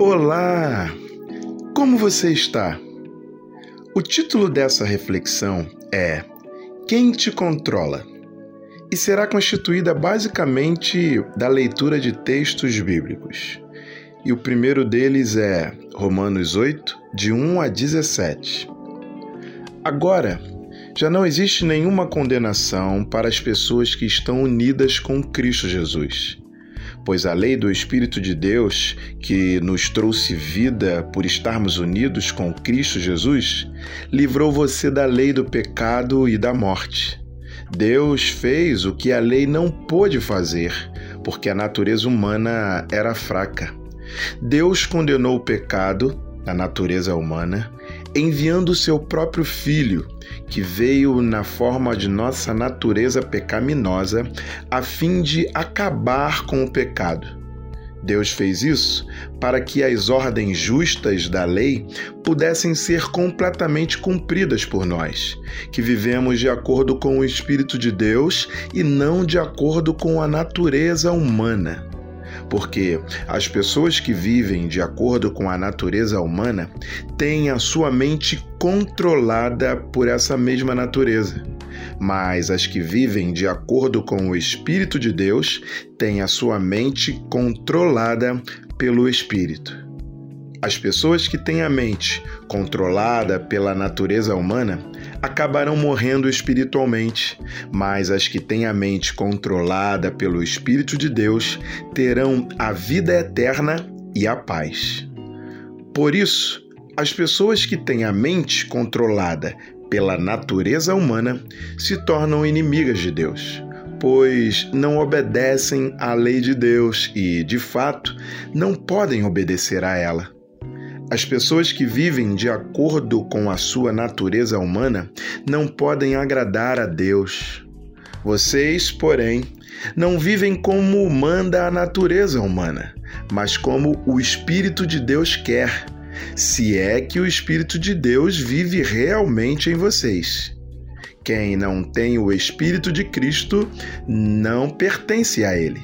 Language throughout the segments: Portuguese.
Olá! Como você está? O título dessa reflexão é Quem te controla? E será constituída basicamente da leitura de textos bíblicos. E o primeiro deles é Romanos 8, de 1 a 17. Agora, já não existe nenhuma condenação para as pessoas que estão unidas com Cristo Jesus pois a lei do Espírito de Deus, que nos trouxe vida por estarmos unidos com Cristo Jesus, livrou você da lei do pecado e da morte. Deus fez o que a lei não pôde fazer, porque a natureza humana era fraca. Deus condenou o pecado, a natureza humana, enviando seu próprio Filho, que veio na forma de nossa natureza pecaminosa, a fim de acabar com o pecado. Deus fez isso para que as ordens justas da lei pudessem ser completamente cumpridas por nós, que vivemos de acordo com o Espírito de Deus e não de acordo com a natureza humana porque as pessoas que vivem de acordo com a natureza humana têm a sua mente controlada por essa mesma natureza. Mas as que vivem de acordo com o Espírito de Deus têm a sua mente controlada pelo Espírito. As pessoas que têm a mente controlada pela natureza humana acabarão morrendo espiritualmente, mas as que têm a mente controlada pelo Espírito de Deus terão a vida eterna e a paz. Por isso, as pessoas que têm a mente controlada pela natureza humana se tornam inimigas de Deus, pois não obedecem à lei de Deus e, de fato, não podem obedecer a ela. As pessoas que vivem de acordo com a sua natureza humana não podem agradar a Deus. Vocês, porém, não vivem como manda a natureza humana, mas como o Espírito de Deus quer, se é que o Espírito de Deus vive realmente em vocês. Quem não tem o Espírito de Cristo não pertence a Ele.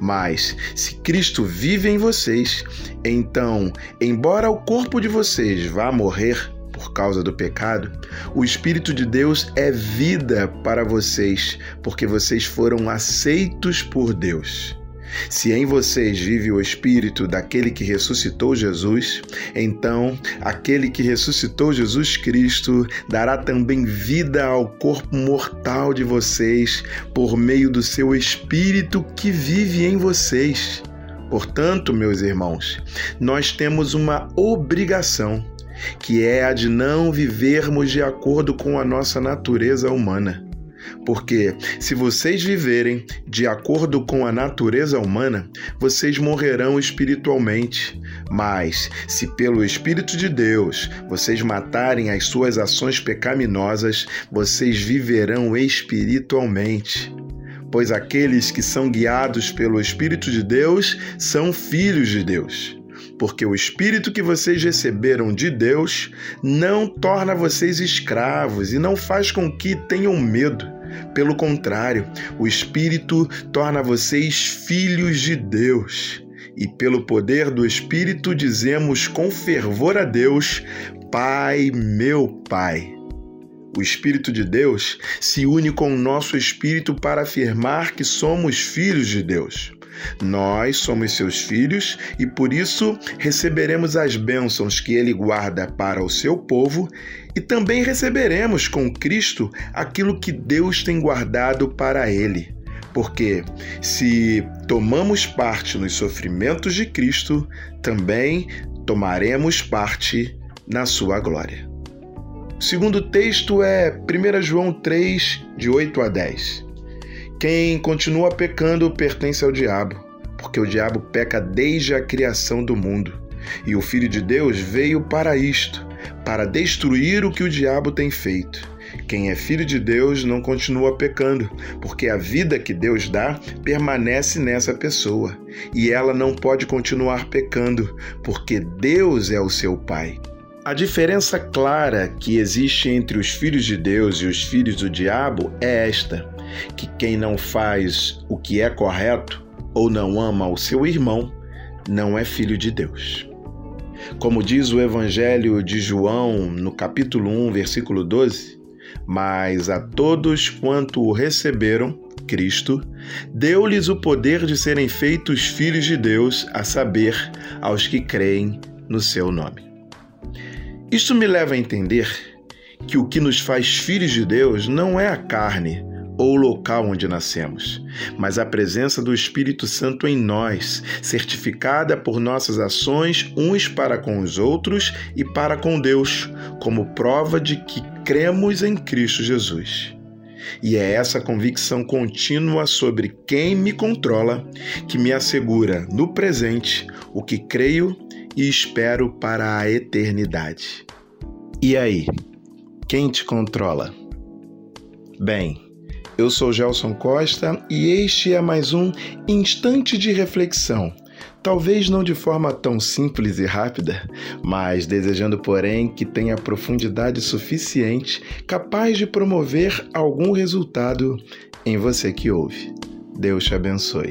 Mas, se Cristo vive em vocês, então, embora o corpo de vocês vá morrer por causa do pecado, o Espírito de Deus é vida para vocês, porque vocês foram aceitos por Deus. Se em vocês vive o Espírito daquele que ressuscitou Jesus, então aquele que ressuscitou Jesus Cristo dará também vida ao corpo mortal de vocês por meio do seu Espírito que vive em vocês. Portanto, meus irmãos, nós temos uma obrigação, que é a de não vivermos de acordo com a nossa natureza humana porque se vocês viverem de acordo com a natureza humana, vocês morrerão espiritualmente. Mas, se pelo Espírito de Deus vocês matarem as suas ações pecaminosas, vocês viverão espiritualmente pois aqueles que são guiados pelo Espírito de Deus são filhos de Deus. Porque o Espírito que vocês receberam de Deus não torna vocês escravos e não faz com que tenham medo. Pelo contrário, o Espírito torna vocês filhos de Deus. E pelo poder do Espírito dizemos com fervor a Deus: Pai, meu Pai. O Espírito de Deus se une com o nosso espírito para afirmar que somos filhos de Deus. Nós somos seus filhos e por isso receberemos as bênçãos que ele guarda para o seu povo e também receberemos com Cristo aquilo que Deus tem guardado para ele. Porque se tomamos parte nos sofrimentos de Cristo, também tomaremos parte na sua glória. O segundo texto é 1 João 3, de 8 a 10. Quem continua pecando pertence ao diabo, porque o diabo peca desde a criação do mundo. E o Filho de Deus veio para isto, para destruir o que o diabo tem feito. Quem é filho de Deus não continua pecando, porque a vida que Deus dá permanece nessa pessoa, e ela não pode continuar pecando, porque Deus é o seu Pai. A diferença clara que existe entre os filhos de Deus e os filhos do diabo é esta: que quem não faz o que é correto ou não ama o seu irmão não é filho de Deus. Como diz o Evangelho de João, no capítulo 1, versículo 12, mas a todos quanto o receberam, Cristo, deu-lhes o poder de serem feitos filhos de Deus, a saber, aos que creem no seu nome. Isto me leva a entender que o que nos faz filhos de Deus não é a carne ou local onde nascemos, mas a presença do Espírito Santo em nós, certificada por nossas ações uns para com os outros e para com Deus, como prova de que cremos em Cristo Jesus. E é essa convicção contínua sobre quem me controla que me assegura no presente o que creio e espero para a eternidade. E aí, quem te controla? Bem, eu sou Gelson Costa e este é mais um instante de reflexão. Talvez não de forma tão simples e rápida, mas desejando, porém, que tenha profundidade suficiente capaz de promover algum resultado em você que ouve. Deus te abençoe.